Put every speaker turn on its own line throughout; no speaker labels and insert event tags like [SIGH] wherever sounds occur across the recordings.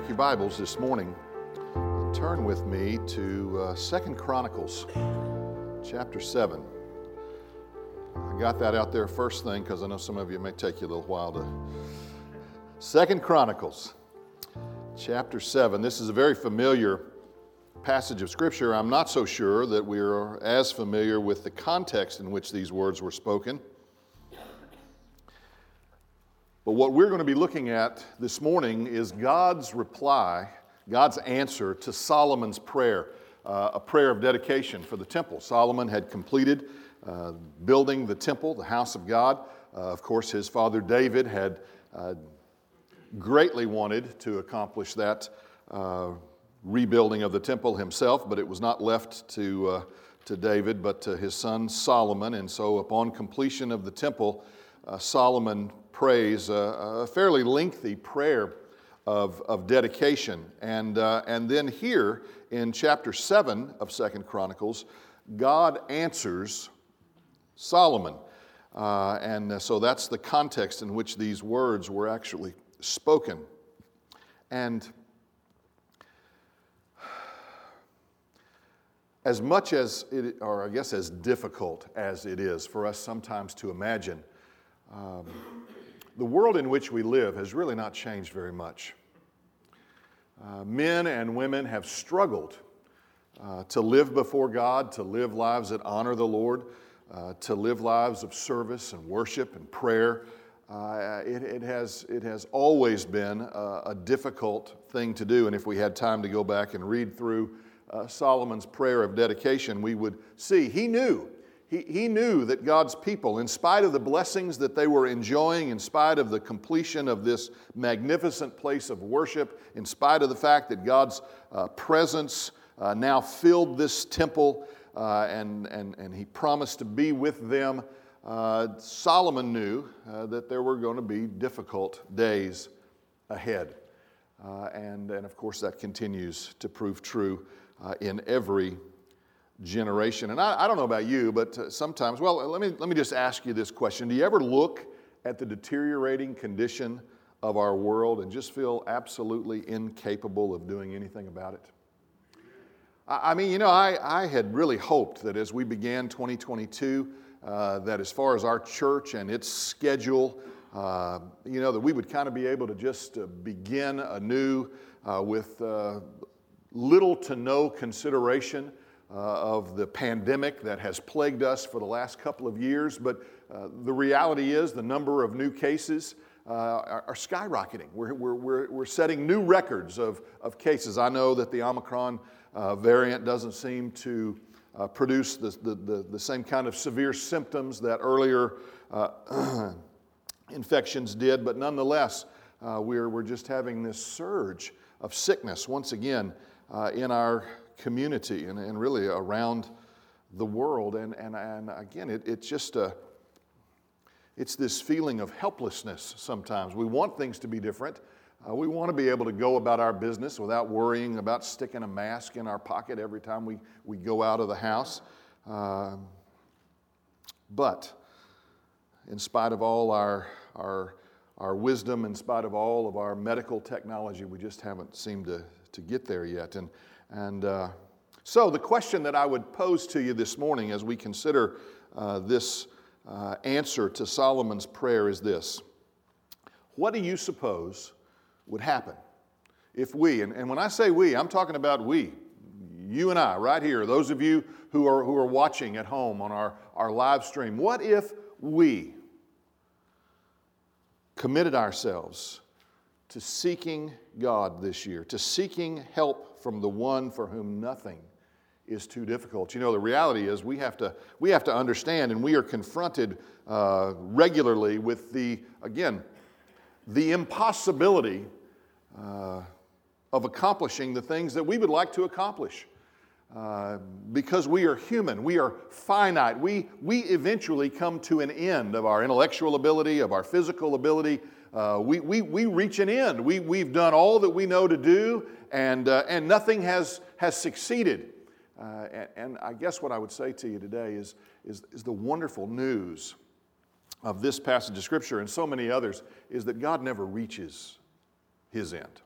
take your Bibles this morning and turn with me to uh, Second Chronicles, chapter 7. I got that out there first thing because I know some of you may take you a little while to. Second Chronicles, chapter 7. This is a very familiar passage of Scripture. I'm not so sure that we are as familiar with the context in which these words were spoken. But what we're going to be looking at this morning is God's reply, God's answer to Solomon's prayer, uh, a prayer of dedication for the temple. Solomon had completed uh, building the temple, the house of God. Uh, of course, his father David had uh, greatly wanted to accomplish that uh, rebuilding of the temple himself, but it was not left to, uh, to David, but to his son Solomon. And so, upon completion of the temple, Solomon prays, a, a fairly lengthy prayer of, of dedication. And, uh, and then here in chapter 7 of Second Chronicles, God answers Solomon. Uh, and uh, so that's the context in which these words were actually spoken. And as much as it, or I guess as difficult as it is for us sometimes to imagine, um, the world in which we live has really not changed very much. Uh, men and women have struggled uh, to live before God, to live lives that honor the Lord, uh, to live lives of service and worship and prayer. Uh, it, it, has, it has always been a, a, difficult thing to do. And if we had time to go back and read through uh, Solomon's prayer of dedication, we would see he knew he, he knew that God's people, in spite of the blessings that they were enjoying, in spite of the completion of this magnificent place of worship, in spite of the fact that God's uh, presence uh, now filled this temple uh, and, and, and he promised to be with them, uh, Solomon knew uh, that there were going to be difficult days ahead. Uh, and, and of course, that continues to prove true in every generation. And I, I don't know about you, but uh, sometimes, well, let me, let me just ask you this question. Do you ever look at the deteriorating condition of our world and just feel absolutely incapable of doing anything about it? I, mean, you know, I, I had really hoped that as we began 2022, uh, that as far as our church and its schedule, uh, you know, that we would kind of be able to just uh, begin anew uh, with uh, little to no consideration uh, of the pandemic that has plagued us for the last couple of years, but uh, the reality is the number of new cases uh, are, are, skyrocketing. We're, we're, we're, we're, setting new records of, of cases. I know that the Omicron uh, variant doesn't seem to uh, produce the, the, the, the, same kind of severe symptoms that earlier uh, [CLEARS THROAT] infections did, but nonetheless, we're, we're just having this surge of sickness once again in our community and, and really around the world. And, and, and again, it, it's just a, it's this feeling of helplessness sometimes. We want things to be different. Uh, we want to be able to go about our business without worrying about sticking a mask in our pocket every time we, we go out of the house. Uh, but in spite of all our, our, our wisdom, in spite of all of our medical technology, we just haven't seemed to, to get there yet. And and uh, so, the question that I would pose to you this morning as we consider uh, this uh, answer to Solomon's prayer is this. What do you suppose would happen if we, and, and when I say we, I'm talking about we, you and I, right here, those of you who are, who are watching at home on our, our live stream, what if we committed ourselves to seeking God this year, to seeking help from the one for whom nothing is too difficult. You know, the reality is we have to, we have to understand, and we are confronted uh, regularly with the, again, the impossibility uh, of accomplishing the things that we would like to accomplish. Uh, because we are human, we are finite. We, we eventually come to an end of our intellectual ability, of our physical ability, uh, we, we, we reach an end. We, we've done all that we know to do, and, uh, and nothing has, has succeeded. Uh, and, and, I guess what I would say to you today is, is, is the wonderful news of this passage of Scripture and so many others is that God never reaches his end.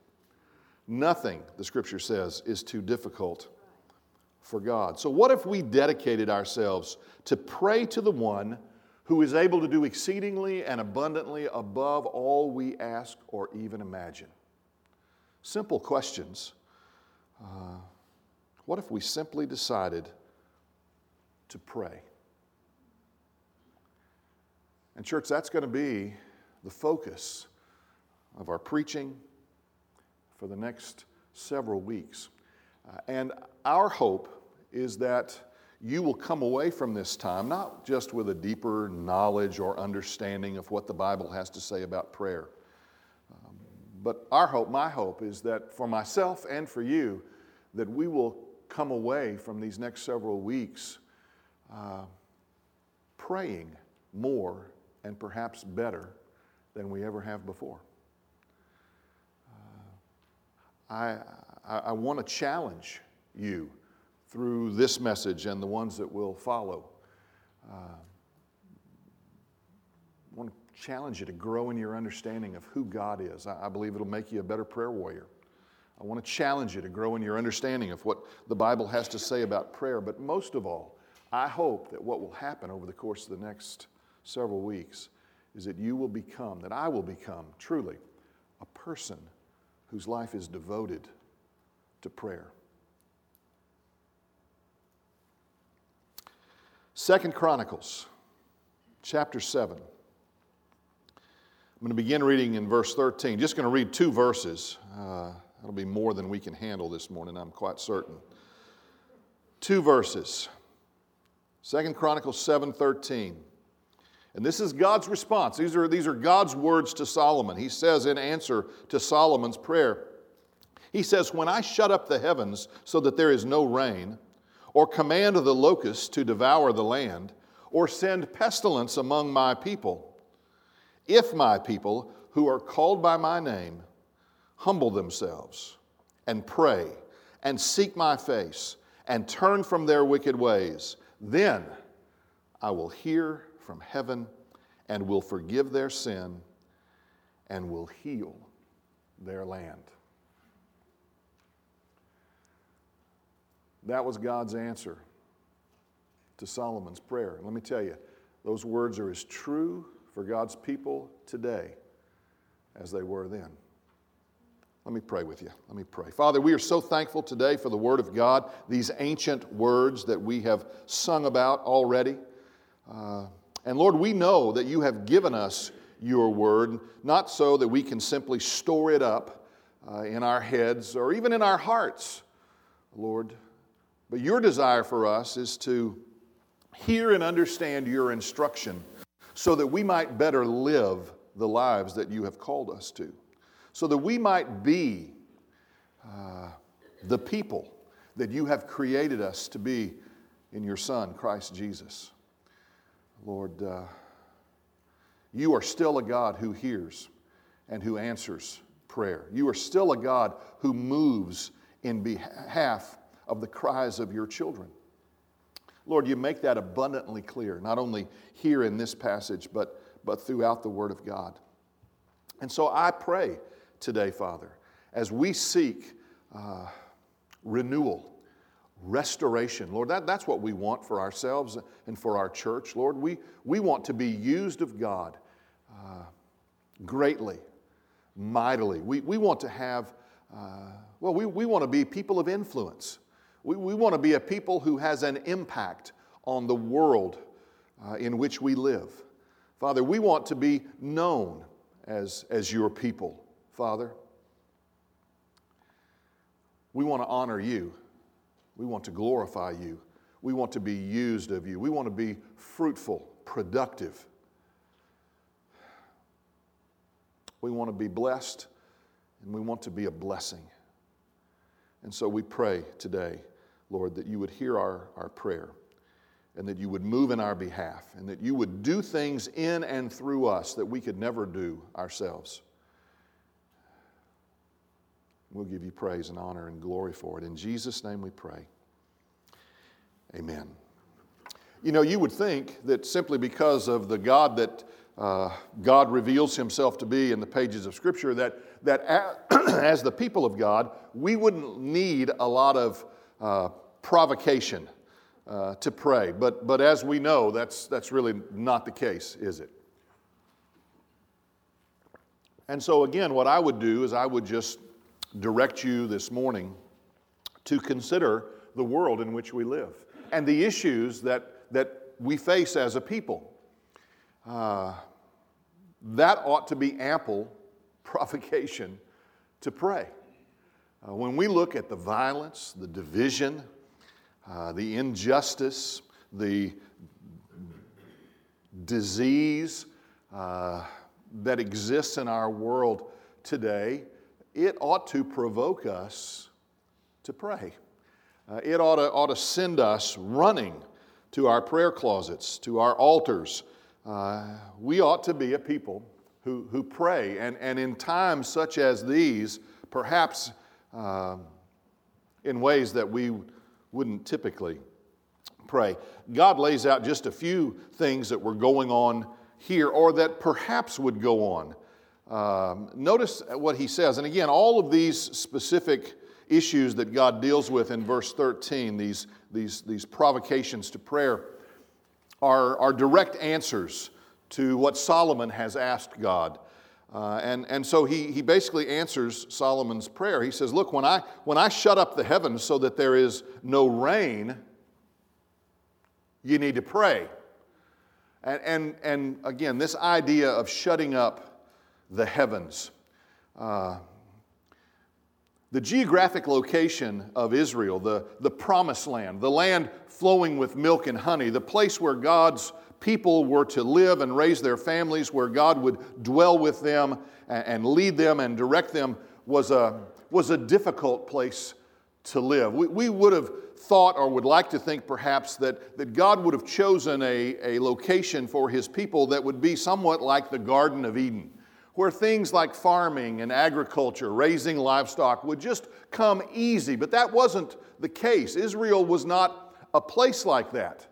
Nothing, the scripture says, is too difficult for God. So, what if we dedicated ourselves to pray to the one who is able to do exceedingly and abundantly above all we ask or even imagine? Simple questions. Uh, what if we simply decided to pray? And, church, that's going to be the focus of our preaching for the next several weeks. Uh, and our hope is that you will come away from this time not just with a deeper knowledge or understanding of what the Bible has to say about prayer, um, but our hope, my hope, is that for myself and for you, that we will come away from these next several weeks uh, praying more and perhaps better than we ever have before. Uh, I, I, I want to challenge you through this message and the ones that will follow. Uh, I want to challenge you to grow in your understanding of who God is. I, I believe it'll make you a better prayer warrior. I want to challenge you to grow in your understanding of what the Bible has to say about prayer. But most of all, I hope that what will happen over the course of the next several weeks is that you will become, that I will become truly a person whose life is devoted to prayer. Second Chronicles, chapter 7. I'm going to begin reading in verse 13. Just going to read two verses. Uh, that'll be more than we can handle this morning, I'm quite certain. Two verses. Second Chronicles 7:13. And this is God's response. These are, these are God's words to Solomon. He says in answer to Solomon's prayer, He says, When I shut up the heavens so that there is no rain, or command the locusts to devour the land, or send pestilence among my people, if my people who are called by my name humble themselves and pray and seek my face and turn from their wicked ways, then I will hear from heaven and will forgive their sin and will heal their land. That was God's answer to Solomon's prayer. And let me tell you, those words are as true for God's people today as they were then. Let me pray with you. Let me pray. Father, we are so thankful today for the Word of God, these ancient words that we have sung about already. Uh, and Lord, we know that you have given us your Word, not so that we can simply store it up uh, in our heads or even in our hearts, Lord. But your desire for us is to hear and understand your instruction so that we might better live the lives that you have called us to so that we might be uh, the people that you have created us to be in your Son, Christ Jesus. Lord, uh, you are still a God who hears and who answers prayer. You are still a God who moves in behalf of the cries of your children. Lord, you make that abundantly clear, not only here in this passage, but, but throughout the Word of God. And so I pray today, Father, as we seek uh, renewal, restoration. Lord, that, that's what we want for ourselves and for our church. Lord, we, we want to be used of God uh, greatly, mightily. We, we want to have, uh, well, we, we want to be people of influence. We, we want to be a people who has an impact on the world uh, in which we live. Father, we want to be known as, as your people. Father, we want to honor you. We want to glorify you. We want to be used of you. We want to be fruitful, productive. We want to be blessed and we want to be a blessing. And so we pray today, Lord, that you would hear our, our prayer and that you would move in our behalf and that you would do things in and through us that we could never do ourselves. We'll give you praise and honor and glory for it. In Jesus' name we pray. Amen. You know, you would think that simply because of the God that uh, God reveals himself to be in the pages of Scripture, that, that [CLEARS THROAT] as the people of God, we wouldn't need a lot of uh, provocation uh, to pray. But, but as we know, that's, that's really not the case, is it? And so, again, what I would do is I would just direct you this morning to consider the world in which we live and the issues that, that we face as a people. Uh, that ought to be ample [LAUGHS] provocation to pray. Uh, when we look at the violence, the division, uh, the injustice, the disease uh, that exists in our world today, it ought to provoke us to pray. Uh, it ought to, ought to send us running to our prayer closets, to our altars. Uh, we ought to be a people who, who pray. And, and in times such as these, perhaps uh, in ways that we wouldn't typically pray. God lays out just a few things that were going on here or that perhaps would go on. Um, notice what he says. And again, all of these specific issues that God deals with in verse 13, these, these, these provocations to prayer, are, are direct answers to what Solomon has asked God. Uh, and, and so he, he basically answers Solomon's prayer. He says, Look, when I, when I shut up the heavens so that there is no rain, you need to pray. And, and, and again, this idea of shutting up the heavens. Uh, the geographic location of Israel, the, the promised land, the land flowing with milk and honey, the place where God's people were to live and raise their families, where God would dwell with them and lead them and direct them, was a, was a difficult place to live. We, we would have thought or would like to think perhaps that, that God would have chosen a, a location for his people that would be somewhat like the Garden of Eden, where things like farming and agriculture, raising livestock would just come easy. But that wasn't the case. Israel was not a place like that.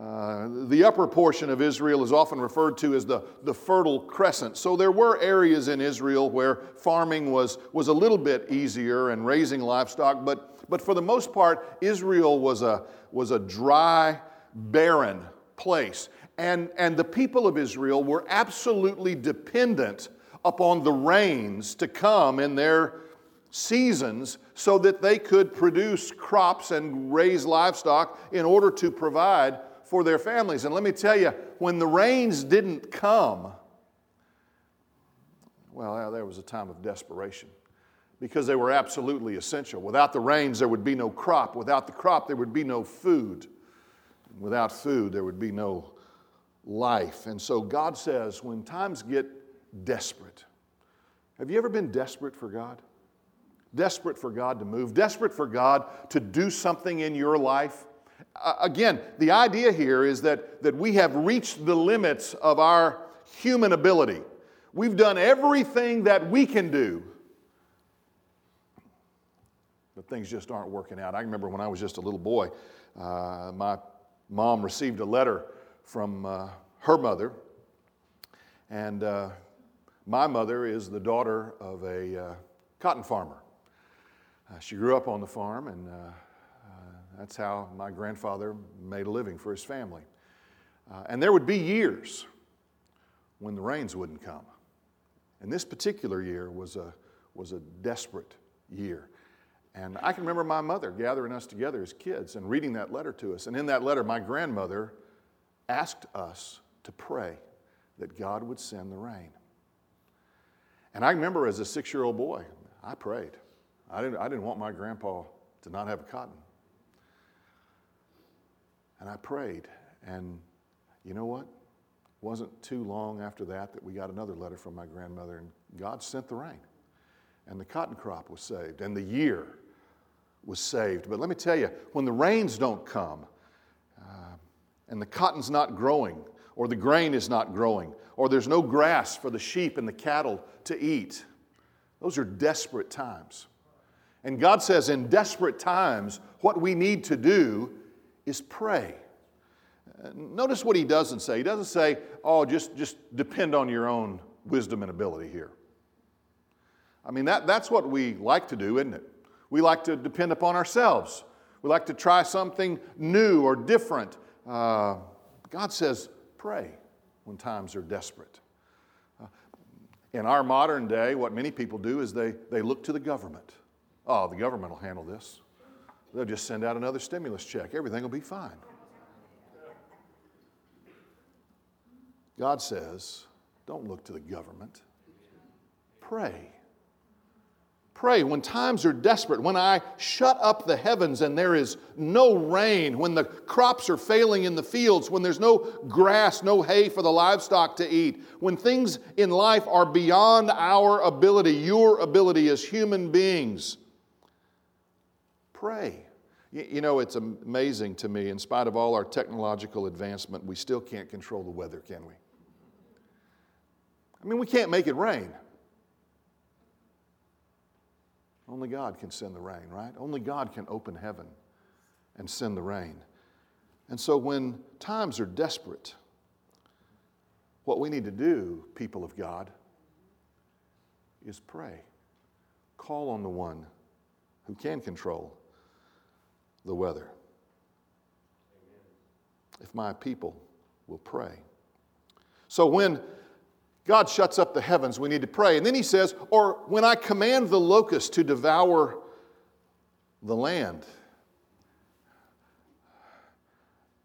Uh, the upper portion of Israel is often referred to as the, the Fertile Crescent. So there were areas in Israel where farming was, was a little bit easier and raising livestock, but, but for the most part, Israel was a, was a dry, barren place. And, and the people of Israel were absolutely dependent upon the rains to come in their seasons so that they could produce crops and raise livestock in order to provide for their families. And let me tell you, when the rains didn't come, well, there was a time of desperation because they were absolutely essential. Without the rains, there would be no crop. Without the crop, there would be no food. Without food, there would be no life. And so God says, when times get desperate, have you ever been desperate for God? Desperate for God to move, desperate for God to do something in your life again, the idea here is that, that we have reached the limits of our human ability. We've done everything that we can do, but things just aren't working out. I remember when I was just a little boy, uh, my mom received a letter from uh, her mother, and uh, my mother is the daughter of a uh, cotton farmer. Uh, she grew up on the farm and that's how my grandfather made a living for his family. Uh, and there would be years when the rains wouldn't come. And this particular year was a, was a desperate year. And I can remember my mother gathering us together as kids and reading that letter to us. And in that letter, my grandmother asked us to pray that God would send the rain. And I remember as a six year old boy, I prayed. I didn't, I didn't want my grandpa to not have a cotton. And I prayed. And you know what? It wasn't too long after that that we got another letter from my grandmother, and God sent the rain. And the cotton crop was saved, and the year was saved. But let me tell you, when the rains don't come, uh, and the cotton's not growing, or the grain is not growing, or there's no grass for the sheep and the cattle to eat, those are desperate times. And God says, in desperate times, what we need to do is pray. Notice what he doesn't say. He doesn't say, oh, just, just depend on your own wisdom and ability here. I mean, that, that's what we like to do, isn't it? We like to depend upon ourselves. We like to try something new or different. Uh, God says, pray when times are desperate. Uh, in our modern day, what many people do is they, they look to the government. Oh, the government will handle this. They'll just send out another stimulus check. Everything will be fine. God says, don't look to the government. Pray. Pray when times are desperate, when I shut up the heavens and there is no rain, when the crops are failing in the fields, when there's no grass, no hay for the livestock to eat, when things in life are beyond our ability, your ability as human beings. Pray. You know, it's amazing to me, in spite of all our technological advancement, we still can't control the weather, can we? I mean, we can't make it rain. Only God can send the rain, right? Only God can open heaven and send the rain. And so when times are desperate, what we need to do, people of God, is pray. Call on the one who can control the weather. If my people will pray. So when God shuts up the heavens, we need to pray. And then he says, Or when I command the locust to devour the land.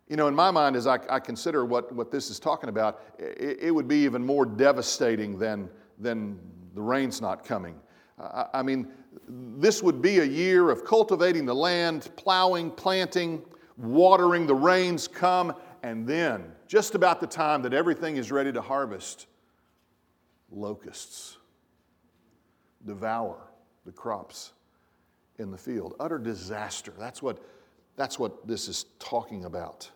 You know, in my mind, as I, I consider what, what this is talking about, it, it, would be even more devastating than, than the rain's not coming. I, I mean, this would be a year of cultivating the land, plowing, planting, watering, the rains come, and then, just about the time that everything is ready to harvest, locusts devour the crops in the field. Utter disaster. That's what, that's what this is talking about.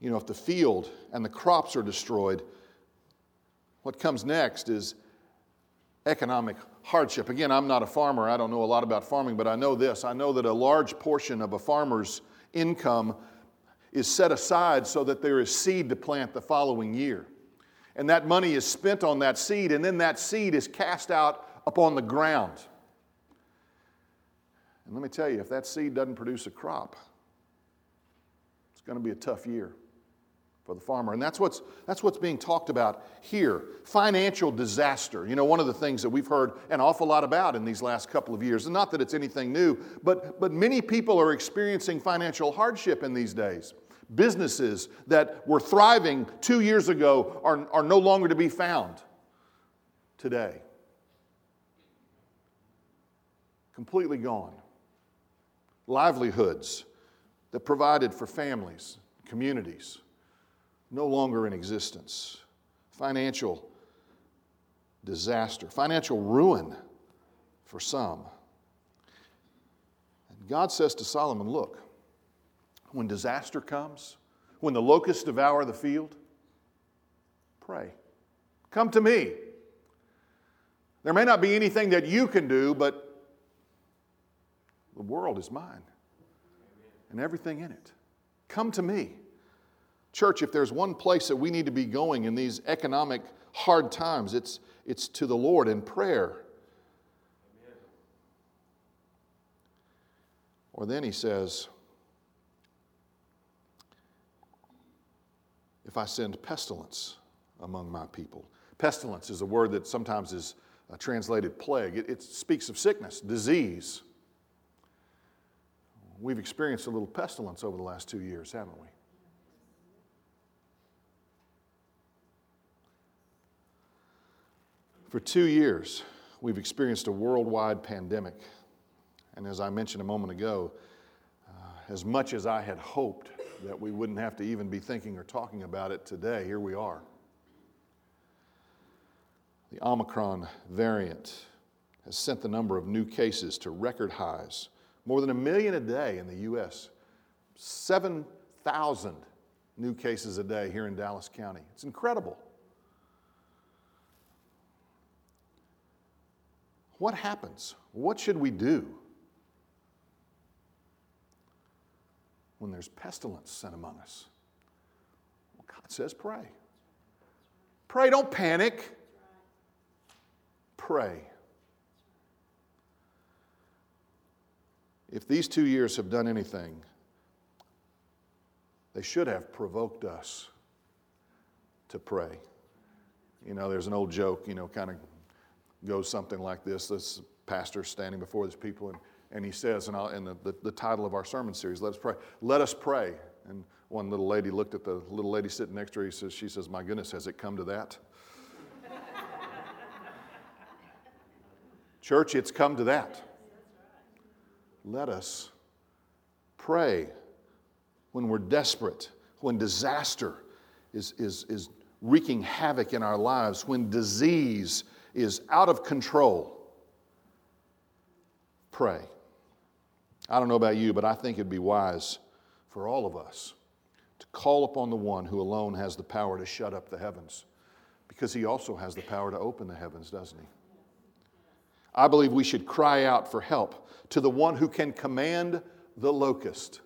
You know, if the field and the crops are destroyed, what comes next is economic hardship. Again, I'm not a farmer. I don't know a lot about farming, but I know this. I know that a large portion of a farmer's income is set aside so that there is seed to plant the following year and that money is spent on that seed, and then that seed is cast out upon the ground. And let me tell you, if that seed doesn't produce a crop, it's going to be a tough year for the farmer. And that's what's, that's what's being talked about here financial disaster. You know, one of the things that we've heard an awful lot about in these last couple of years, and not that it's anything new, but, but many people are experiencing financial hardship in these days. Businesses that were thriving two years ago are, are no longer to be found today. Completely gone. Livelihoods that provided for families, communities, no longer in existence. Financial disaster, financial ruin for some. And God says to Solomon, Look, when disaster comes, when the locusts devour the field, pray. Come to me. There may not be anything that you can do, but the world is mine and everything in it. Come to me. Church, if there's one place that we need to be going in these economic hard times, it's, it's to the Lord in prayer. Or then he says, if I send pestilence among my people. Pestilence is a word that sometimes is translated plague, it, it speaks of sickness, disease. We've experienced a little pestilence over the last two years, haven't we? For two years, we've experienced a worldwide pandemic. And as I mentioned a moment ago, uh, as much as I had hoped that we wouldn't have to even be thinking or talking about it today. Here we are. The Omicron variant has sent the number of new cases to record highs, more than a million a day in the U.S., 7,000 new cases a day here in Dallas County. It's incredible. What happens? What should we do? when there's pestilence sent among us? Well, God says, pray. Pray, don't panic. pray. If these two years have done anything, they should have provoked us to pray. You know, there's an old joke, you know, kind of goes something like this this pastor standing before these people, and, and he says, and, in the, the, the title of our sermon series, Let us pray. Let us pray. And one little lady looked at the little lady sitting next to her. He says, she says, My goodness, has it come to that? [LAUGHS] Church, it's come to that. Let us pray when we're desperate, when disaster is, is, is wreaking havoc in our lives, when disease is out of control. Pray. I don't know about you, but I think it'd be wise for all of us to call upon the one who alone has the power to shut up the heavens, because he also has the power to open the heavens, doesn't he? I believe we should cry out for help to the one who can command the locust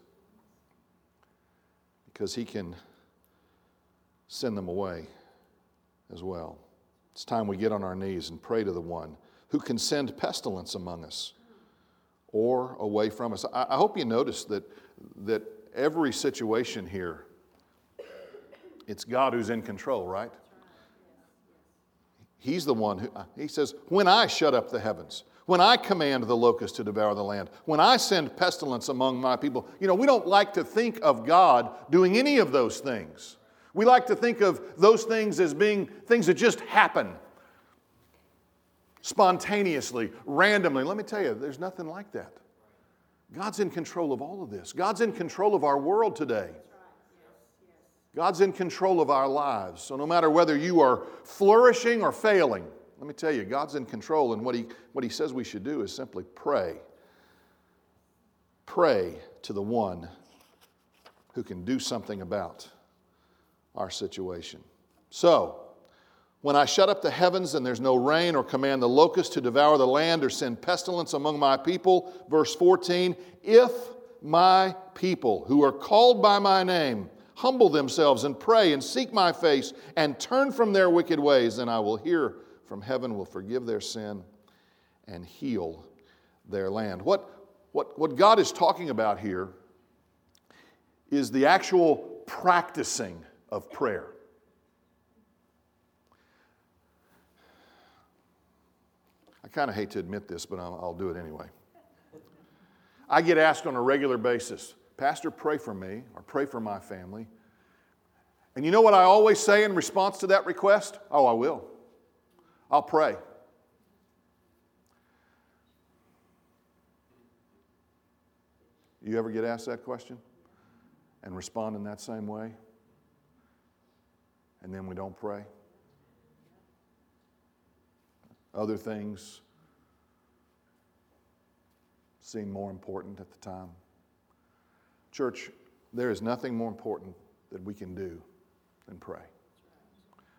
because he can send them away as well. It's time we get on our knees and pray to the one who can send pestilence among us or away from us. I, hope you notice that, that every situation here, it's God who's in control, right? He's the one who, uh, he says, When I shut up the heavens, when I command the locust to devour the land, when I send pestilence among my people. You know, we don't like to think of God doing any of those things. We like to think of those things as being things that just happen spontaneously, randomly. Let me tell you, there's nothing like that. God's in control of all of this. God's in control of our world today. God's in control of our lives. So no matter whether you are flourishing or failing, let me tell you, God's in control, and what He, what he says we should do is simply pray. Pray to the one who can do something about our situation. So, when I shut up the heavens and there's no rain, or command the locust to devour the land, or send pestilence among my people, verse 14, if my people who are called by my name, humble themselves and pray and seek my face and turn from their wicked ways, then I will hear from heaven, will forgive their sin and heal their land. What, what, what God is talking about here is the actual practicing of prayer. I kind of hate to admit this, but I'll, I'll do it anyway. I get asked on a regular basis Pastor, pray for me or pray for my family. And you know what I always say in response to that request? Oh, I will. I'll pray. You ever get asked that question and respond in that same way? And then we don't pray? Other things seem more important at the time. Church, there is nothing more important that we can do than pray.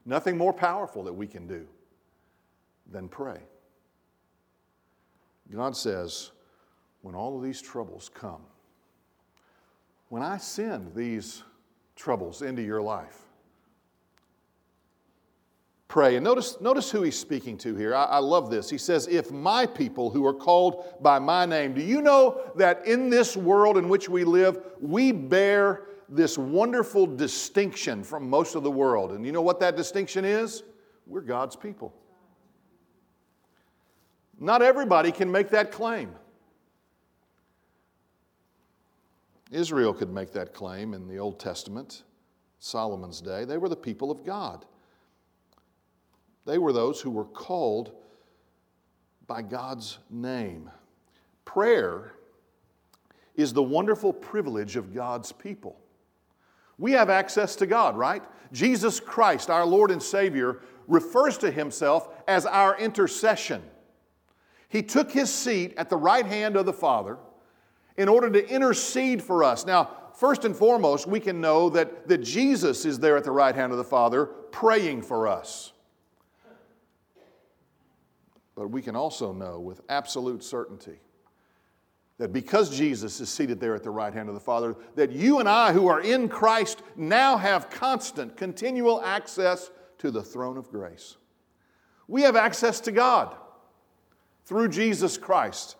Nothing more powerful that we can do than pray. God says, when all of these troubles come, when I send these troubles into your life, pray. And notice, notice who he's speaking to here. I, I, love this. He says, If my people who are called by my name, do you know that in this world in which we live, we bear this wonderful distinction from most of the world? And you know what that distinction is? We're God's people. Not everybody can make that claim. Israel could make that claim in the Old Testament, Solomon's day. They were the people of God. They were those who were called by God's name. Prayer is the wonderful privilege of God's people. We have access to God, right? Jesus Christ, our Lord and Savior, refers to himself as our intercession. He took his seat at the right hand of the Father in order to intercede for us. Now, first and foremost, we can know that, that Jesus is there at the right hand of the Father praying for us. But we can also know with absolute certainty that because Jesus is seated there at the right hand of the Father, that you and I who are in Christ now have constant, continual access to the throne of grace. We have access to God. through Jesus Christ.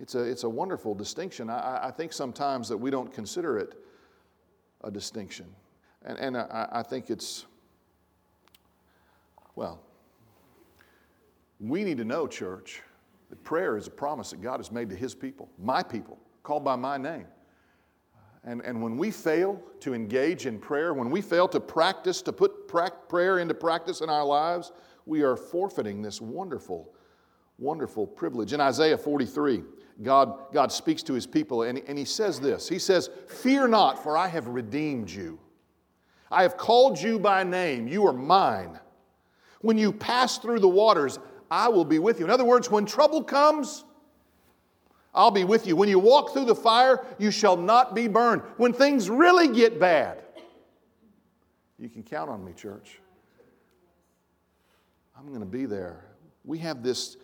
It's a, it's a wonderful distinction. I, I think sometimes that we don't consider it a distinction. And, and I, I think it's, well, we need to know, church, that prayer is a promise that God has made to His people, my people, called by my name. And, and when we fail to engage in prayer, when we fail to practice, to put pra- prayer into practice in our lives, we are forfeiting this wonderful, wonderful privilege. In Isaiah 43, God, God speaks to his people and, and he says this He says, Fear not, for I have redeemed you. I have called you by name. You are mine. When you pass through the waters, I will be with you. In other words, when trouble comes, I'll be with you. When you walk through the fire, you shall not be burned. When things really get bad, you can count on me, church. I'm going to be there. We have this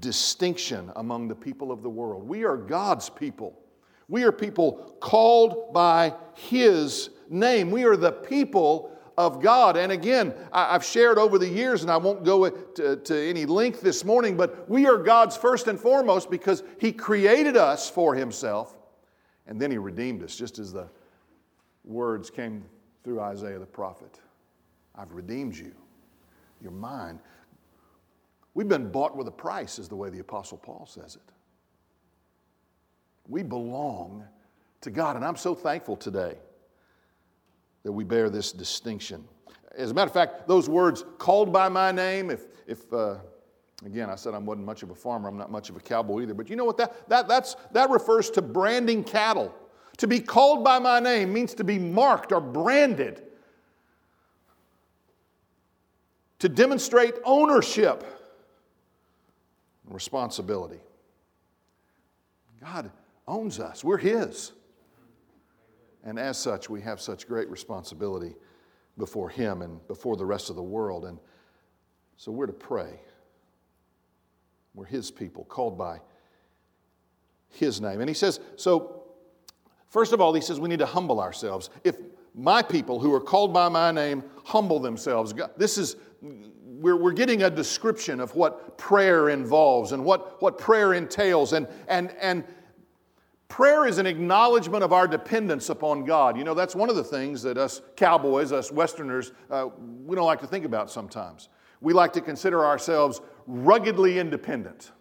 distinction among the people of the world. We are God's people. We are people called by His name. We are the people of God. And again, I've shared over the years, and I won't go to, to, any length this morning, but we are God's first and foremost because He created us for Himself, and then He redeemed us, just as the words came through Isaiah the prophet I've redeemed you. You're mine. We've been bought with a price, is the way the Apostle Paul says it. We belong to God, and I'm so thankful today that we bear this distinction. As a matter of fact, those words, called by my name, if, if uh, again, I said I wasn't much of a farmer, I'm not much of a cowboy either, but you know what? That, that, that's, that refers to branding cattle. To be called by my name means to be marked or branded, to demonstrate ownership and responsibility. God owns us, we're His. And as such, we have such great responsibility before Him and before the rest of the world. And so we're to pray. We're His people, called by His name. And He says, so first of all, He says we need to humble ourselves. If my people who are called by my name humble themselves, this is we're, we're getting a description of what prayer involves and what, what prayer entails. And, and, and prayer is an acknowledgement of our dependence upon God. You know, that's one of the things that us cowboys, us Westerners, uh, we don't like to think about sometimes. We like to consider ourselves ruggedly independent.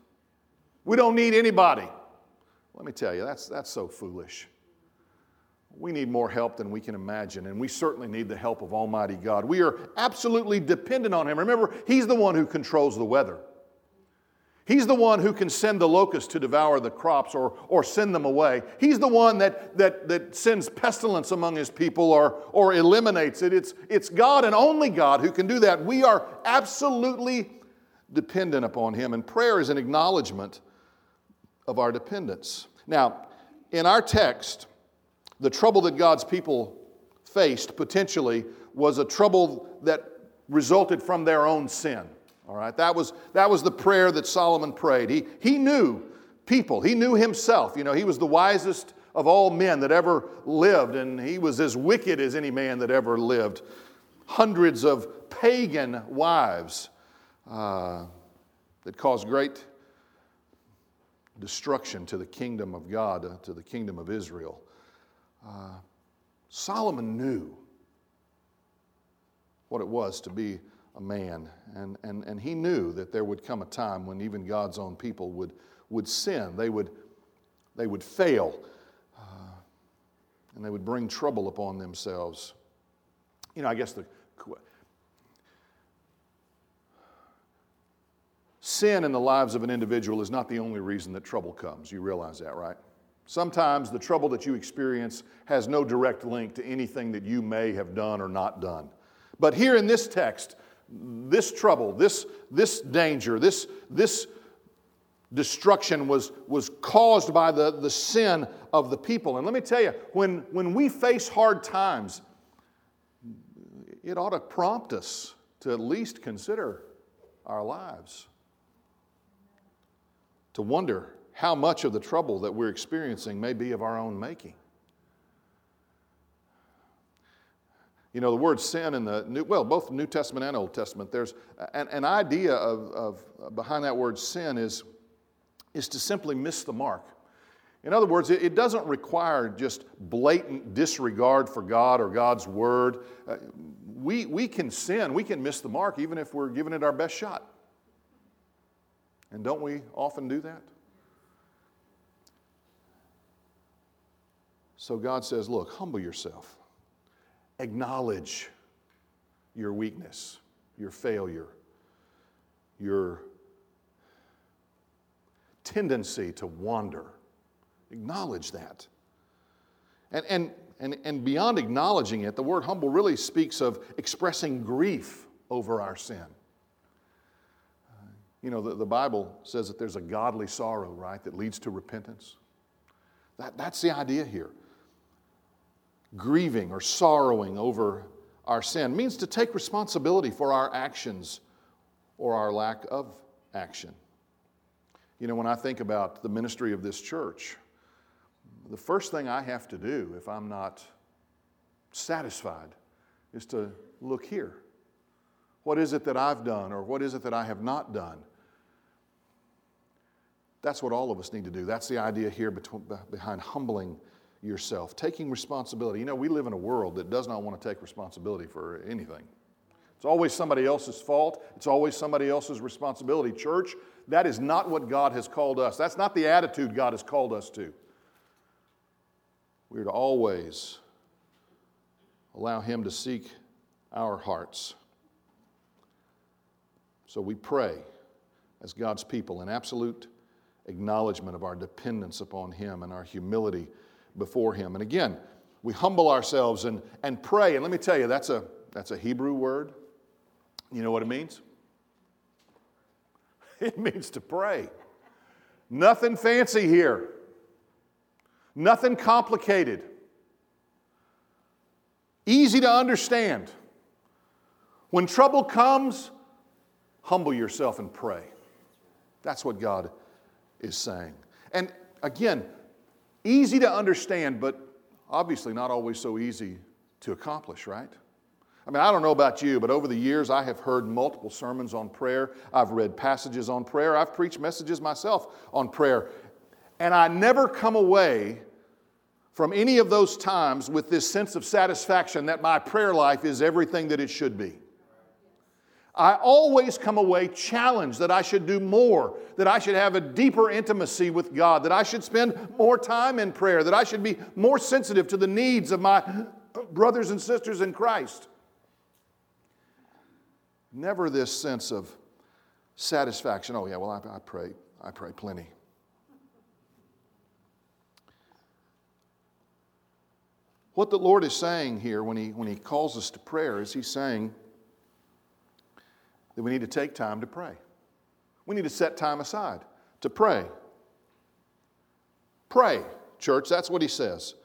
We don't need anybody. Let me tell you, that's, that's so foolish. We need more help than we can imagine, and we certainly need the help of Almighty God. We are absolutely dependent on Him. Remember, He's the one who controls the weather. He's the one who can send the locusts to devour the crops or, or send them away. He's the one that, that, that sends pestilence among his people or, or eliminates it. It's, it's God and only God who can do that. We are absolutely dependent upon him, and prayer is an acknowledgement of our dependence. Now, in our text, the trouble that God's people faced potentially was a trouble that resulted from their own sin. All right, that was, that was the prayer that Solomon prayed. He, he knew people, he knew himself. You know, he was the wisest of all men that ever lived, and he was as wicked as any man that ever lived. Hundreds of pagan wives uh, that caused great destruction to the kingdom of God, uh, to the kingdom of Israel. Uh, Solomon knew what it was to be a man, and, and, and he knew that there would come a time when even God's own people would, would sin. They would, they would fail, uh, and they would bring trouble upon themselves. You know, I guess the sin in the lives of an individual is not the only reason that trouble comes. You realize that, right? Sometimes the trouble that you experience has no direct link to anything that you may have done or not done. But here in this text, this trouble, this, this danger, this, this destruction was, was caused by the, the sin of the people. And let me tell you, when, when we face hard times, it ought to prompt us to at least consider our lives, to wonder how much of the trouble that we're experiencing may be of our own making. You know, the word sin in the New, well, both New Testament and Old Testament, there's an, an idea of, of behind that word sin is, is to simply miss the mark. In other words, it, it doesn't require just blatant disregard for God or God's word. Uh, we, we can sin, we can miss the mark even if we're giving it our best shot. And don't we often do that? So God says, Look, humble yourself, acknowledge your weakness, your failure, your tendency to wander. Acknowledge that. And, and, and, and beyond acknowledging it, the word humble really speaks of expressing grief over our sin. You know, the, the Bible says that there's a godly sorrow, right, that leads to repentance. That, that's the idea here grieving or sorrowing over our sin means to take responsibility for our actions or our lack of action. You know, when I think about the ministry of this church, the first thing I have to do if I'm not satisfied is to look here. What is it that I've done or what is it that I have not done? That's what all of us need to do. That's the idea here behind humbling yourself, taking responsibility. You know, we live in a world that does not want to take responsibility for anything. It's always somebody else's fault, it's always somebody else's responsibility. Church, that is not what God has called us. That's not the attitude God has called us to. We are to always allow Him to seek our hearts. So we pray as God's people in absolute acknowledgement of our dependence upon Him and our humility before Him. And again, we humble ourselves and, and pray. And let me tell you, that's a, that's a Hebrew word. You know what it means? [LAUGHS] It means to pray. Nothing fancy here, nothing complicated, easy to understand. When trouble comes, humble yourself and pray. That's what God is saying. And again, Easy to understand, but obviously not always so easy to accomplish, right? I mean, I don't know about you, but over the years I have heard multiple sermons on prayer. I've read passages on prayer. I've preached messages myself on prayer. And I never come away from any of those times with this sense of satisfaction that my prayer life is everything that it should be. I always come away challenged that I should do more, that I should have a deeper intimacy with God, that I should spend more time in prayer, that I should be more sensitive to the needs of my brothers and sisters in Christ. Never this sense of satisfaction. Oh, yeah, well, I, I pray. I pray plenty. What the Lord is saying here when he, when he calls us to prayer is He's saying, that we need to take time to pray. We need to set time aside to pray. Pray, church, that's what he says.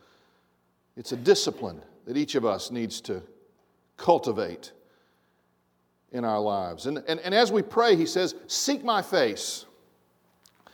It's a discipline that each of us needs to cultivate in our lives. And, and, and as we pray, he says, Seek my face.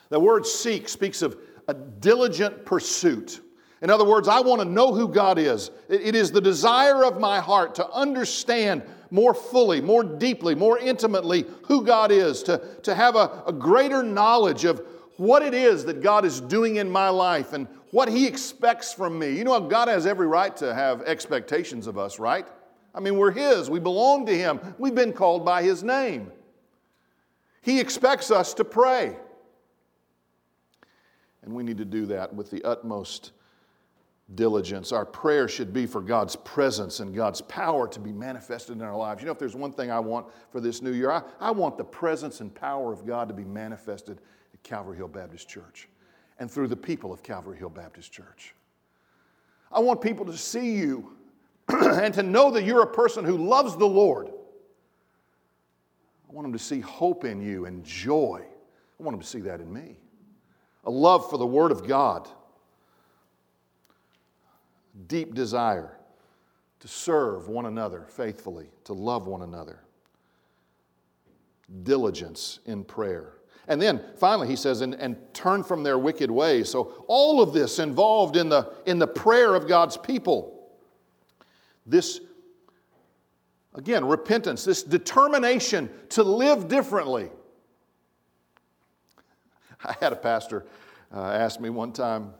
The word seek speaks of a diligent pursuit. In other words, I want to know who God is. It is the desire of my heart to understand more fully, more deeply, more intimately who God is, to, to have a, a greater knowledge of what it is that God is doing in my life and what He expects from me. You know, God has every right to have expectations of us, right? I mean, we're His, we belong to Him, we've been called by His name. He expects us to pray. And we need to do that with the utmost diligence. Our prayer should be for God's presence and God's power to be manifested in our lives. You know, if there's one thing I want for this new year, I, I want the presence and power of God to be manifested at Calvary Hill Baptist Church and through the people of Calvary Hill Baptist Church. I want people to see you [CLEARS THROAT] and to know that you're a person who loves the Lord. I want them to see hope in you and joy. I want them to see that in me. A love for the Word of God deep desire to serve one another faithfully, to love one another, diligence in prayer. And then finally, he says, and, and turn from their wicked ways. So, all of this involved in the, in the prayer of God's people. This Again, repentance, this determination to live differently. I had a pastor uh, ask me one time,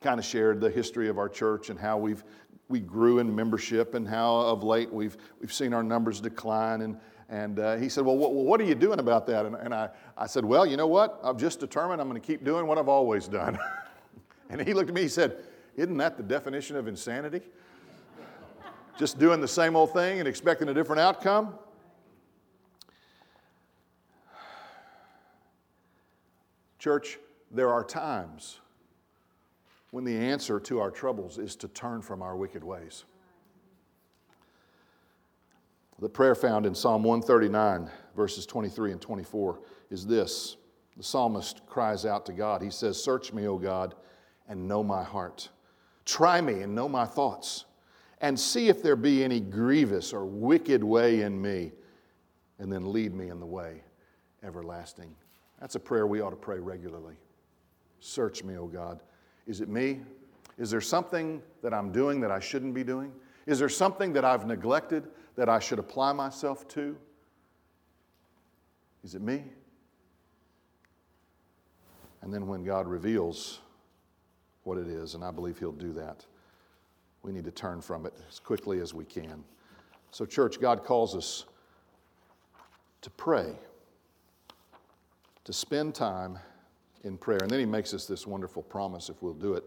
kind of shared the history of our church and how we've we grew in membership and how of late we've, we've seen our numbers decline. And, and uh, he said, Well, what, what, are you doing about that? And, and I, I said, Well, you know what? I've just determined I'm going to keep doing what I've always done. [LAUGHS] and he looked at me, he said, Isn't that the definition of insanity? just doing the same old thing and expecting a different outcome? Church, there are times when the answer to our troubles is to turn from our wicked ways. The prayer found in Psalm 139, verses 23 and 24, is this. The psalmist cries out to God. He says, Search me, O God, and know my heart. Try me and know my thoughts, and see if there be any grievous or wicked way in me, and then lead me in the way everlasting. That's a prayer we ought to pray regularly. Search me, O God. Is it me? Is there something that I'm doing that I shouldn't be doing? Is there something that I've neglected that I should apply myself to? Is it me? And then when God reveals what it is, and I believe He'll do that, we need to turn from it as quickly as we can. So, church, God calls us to pray, to spend time in prayer. And then he makes us this wonderful promise if we'll do it.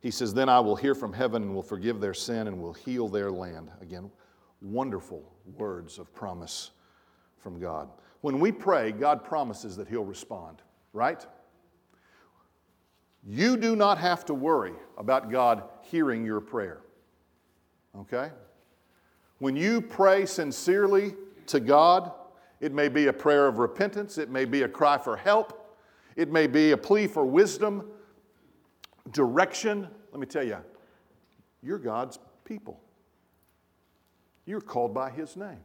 He says, Then I will hear from heaven and will forgive their sin and will heal their land. Again, wonderful words of promise from God. When we pray, God promises that He'll respond, right? You do not have to worry about God hearing your prayer. Okay? When you pray sincerely to God, it may be a prayer of repentance, it may be a cry for help, it may be a plea for wisdom, direction. Let me tell you, you're God's people. You're called by His name.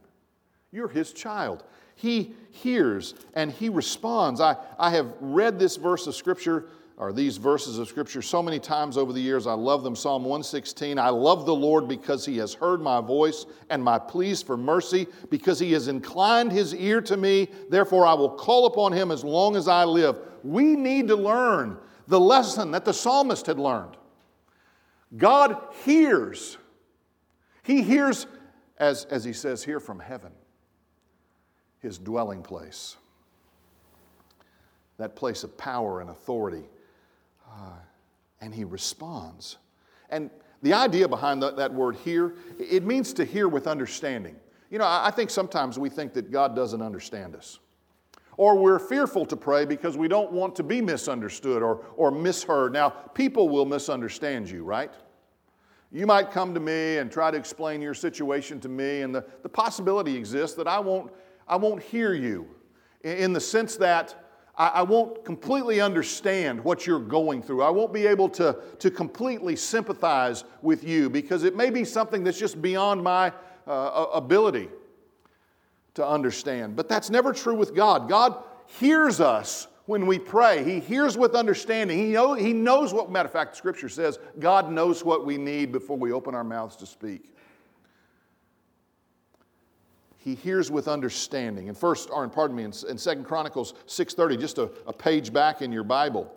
You're His child. He hears and He responds. I, I have read this verse of Scripture or these verses of Scripture so many times over the years. I love them. Psalm 116 I love the Lord because he has heard my voice and my pleas for mercy, because he has inclined his ear to me. Therefore, I will call upon him as long as I live. We need to learn the lesson that the psalmist had learned. God hears. He hears, as, as he says here, from heaven, his dwelling place, that place of power and authority and he responds. And the idea behind that, that word hear, it means to hear with understanding. You know, I think sometimes we think that God doesn't understand us. Or we're fearful to pray because we don't want to be misunderstood or, or misheard. Now, people will misunderstand you, right? You might come to me and try to explain your situation to me, and the, the possibility exists that I won't, I won't hear you in the sense that I, I won't completely understand what you're going through. I won't be able to, to completely sympathize with you because it may be something that's just beyond my uh, ability to understand. But that's never true with God. God hears us when we pray. He hears with understanding. He, know, he knows what, matter of fact, Scripture says God knows what we need before we open our mouths to speak he hears with understanding. And first, or pardon me, in, in Second Chronicles 6.30, just a, a page back in your Bible.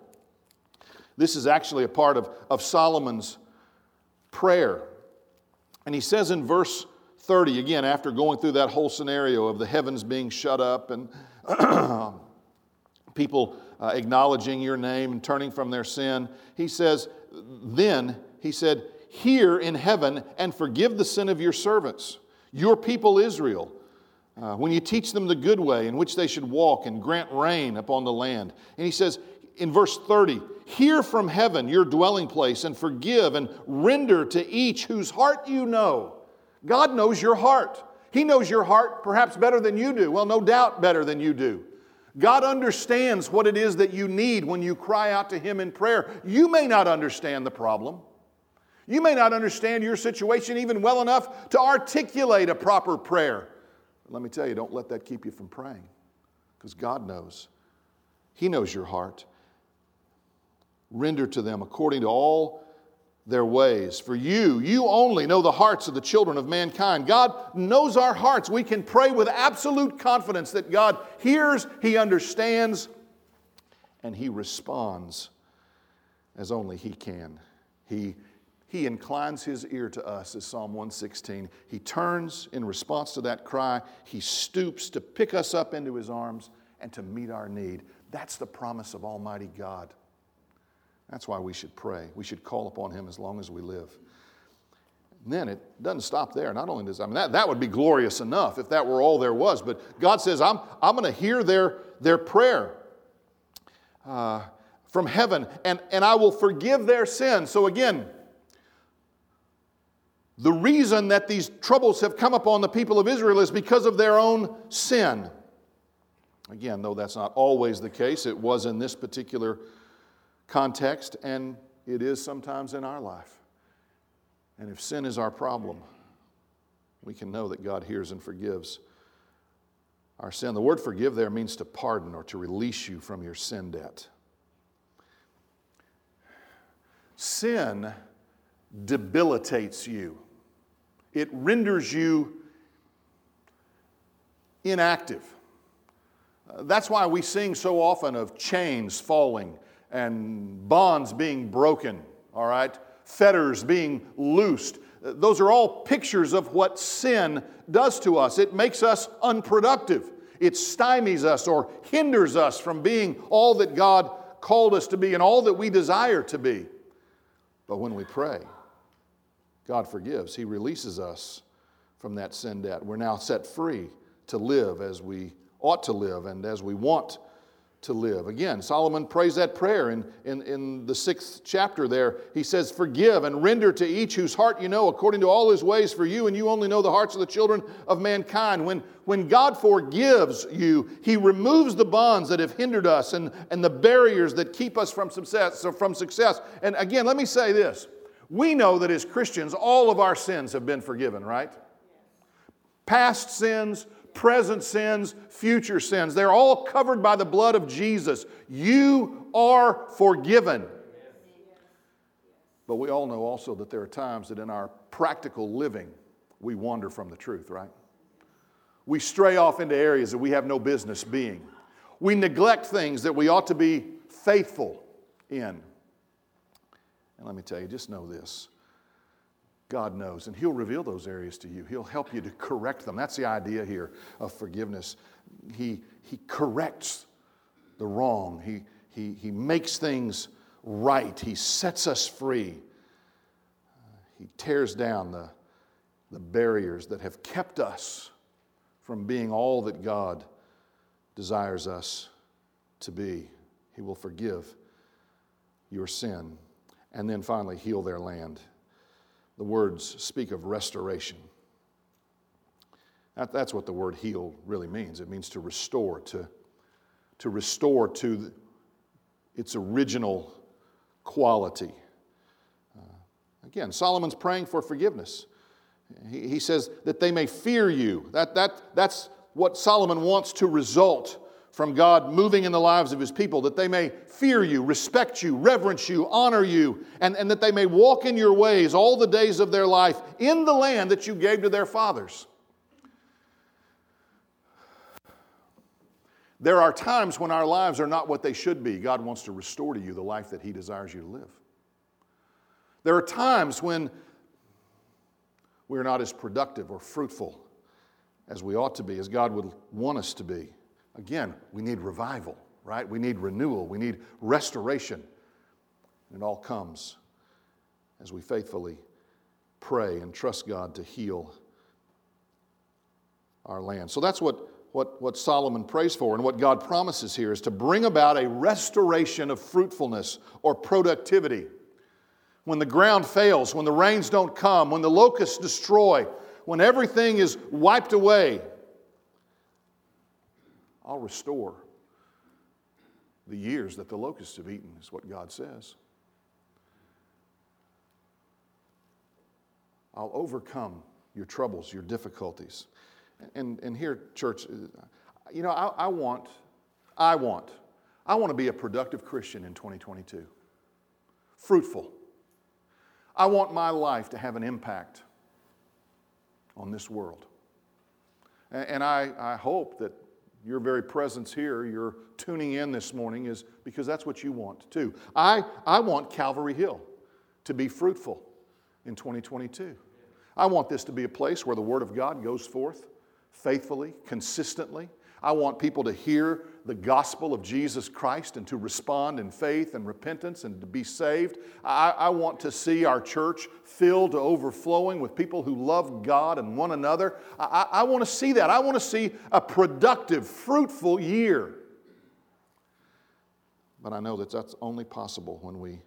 This is actually a part of, of Solomon's prayer. And he says in verse 30, again, after going through that whole scenario of the heavens being shut up and [CLEARS THROAT] people uh, acknowledging your name and turning from their sin, he says, Then, he said, Hear in heaven and forgive the sin of your servants your people Israel, uh, when you teach them the good way in which they should walk and grant rain upon the land. And he says in verse 30, Hear from heaven your dwelling place and forgive and render to each whose heart you know. God knows your heart. He knows your heart perhaps better than you do. Well, no doubt better than you do. God understands what it is that you need when you cry out to Him in prayer. You may not understand the problem. You may not understand your situation even well enough to articulate a proper prayer. Let me tell you, don't let that keep you from praying because God knows. He knows your heart. Render to them according to all their ways. For you, you only know the hearts of the children of mankind. God knows our hearts. We can pray with absolute confidence that God hears, He understands, and He responds as only He can. He, he inclines His ear to us, as Psalm 116. He turns in response to that cry. He stoops to pick us up into His arms and to meet our need. That's the promise of Almighty God. That's why we should pray. We should call upon Him as long as we live. And then it doesn't stop there. Not only does, I mean, that, that would be glorious enough if that were all there was, but God says, I'm, I'm going to hear their, their prayer uh, from heaven and, and I will forgive their sins. So again, the reason that these troubles have come upon the people of Israel is because of their own sin. Again, though that's not always the case, it was in this particular context, and it is sometimes in our life. And if sin is our problem, we can know that God hears and forgives our sin. The word forgive there means to pardon or to release you from your sin debt. Sin debilitates you, it renders you inactive. Uh, that's why we sing so often of chains falling and bonds being broken, all right? Fetters being loosed. Uh, those are all pictures of what sin does to us. It makes us unproductive. It stymies us or hinders us from being all that God called us to be and all that we desire to be. But when we pray, God forgives. He releases us from that sin debt. We're now set free to live as we ought to live and as we want to live. Again, Solomon prays that prayer in, in, in the sixth chapter there. He says, Forgive and render to each whose heart you know according to all his ways for you, and you only know the hearts of the children of mankind. When, when God forgives you, he removes the bonds that have hindered us and, and the barriers that keep us from success, so from success. And again, let me say this. We know that as Christians, all of our sins have been forgiven, right? Past sins, present sins, future sins. They're all covered by the blood of Jesus. You are forgiven. But we all know also that there are times that in our practical living, we wander from the truth, right? We stray off into areas that we have no business being. We neglect things that we ought to be faithful in. And let me tell you, just know this God knows, and He'll reveal those areas to you. He'll help you to correct them. That's the idea here of forgiveness. He, he corrects the wrong, he, he, he makes things right, He sets us free. He tears down the, the barriers that have kept us from being all that God desires us to be. He will forgive your sin and then finally heal their land. The words speak of restoration. That, that's what the word heal really means. It means to restore, to, to restore to the, its original quality. Uh, again, Solomon's praying for forgiveness. He, he says that they may fear you. That, that, that's what Solomon wants to result from God moving in the lives of his people, that they may fear you, respect you, reverence you, honor you, and, and that they may walk in your ways all the days of their life in the land that you gave to their fathers. There are times when our lives are not what they should be. God wants to restore to you the life that He desires you to live. There are times when we're not as productive or fruitful as we ought to be, as God would want us to be. Again, we need revival, right? We need renewal, we need restoration. And it all comes as we faithfully pray and trust God to heal our land. So that's what, what, what Solomon prays for, and what God promises here is to bring about a restoration of fruitfulness or productivity. When the ground fails, when the rains don't come, when the locusts destroy, when everything is wiped away, I'll restore the years that the locusts have eaten, is what God says. I'll overcome your troubles, your difficulties. And, and here, church, you know, I, I want, I want, I want to be a productive Christian in 2022. Fruitful. I want my life to have an impact on this world. And I, I hope that your very presence here, your tuning in this morning, is because that's what you want too. I, I want Calvary Hill to be fruitful in 2022. I want this to be a place where the Word of God goes forth faithfully, consistently. I want people to hear the gospel of Jesus Christ and to respond in faith and repentance and to be saved. I, I, want to see our church filled to overflowing with people who love God and one another. I, I want to see that. I want to see a productive, fruitful year. But I know that that's only possible when we,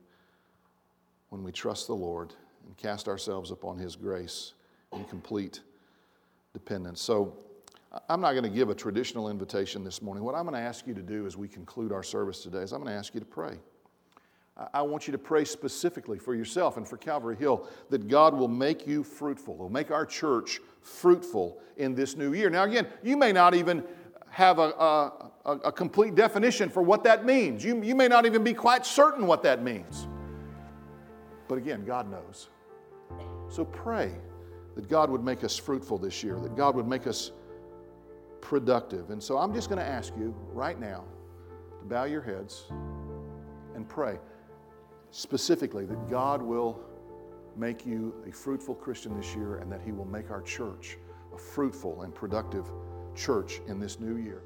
when we trust the Lord and cast ourselves upon His grace in complete dependence. So, I'm not going to give a traditional invitation this morning. What I'm going to ask you to do as we conclude our service today is I'm going to ask you to pray. I want you to pray specifically for yourself and for Calvary Hill that God will make you fruitful, will make our church fruitful in this new year. Now, again, you may not even have a, a, a complete definition for what that means. You, you may not even be quite certain what that means. But again, God knows. So pray that God would make us fruitful this year, that God would make us productive. And so I'm just going to ask you right now to bow your heads and pray specifically that God will make you a fruitful Christian this year and that He will make our church a fruitful and productive church in this new year.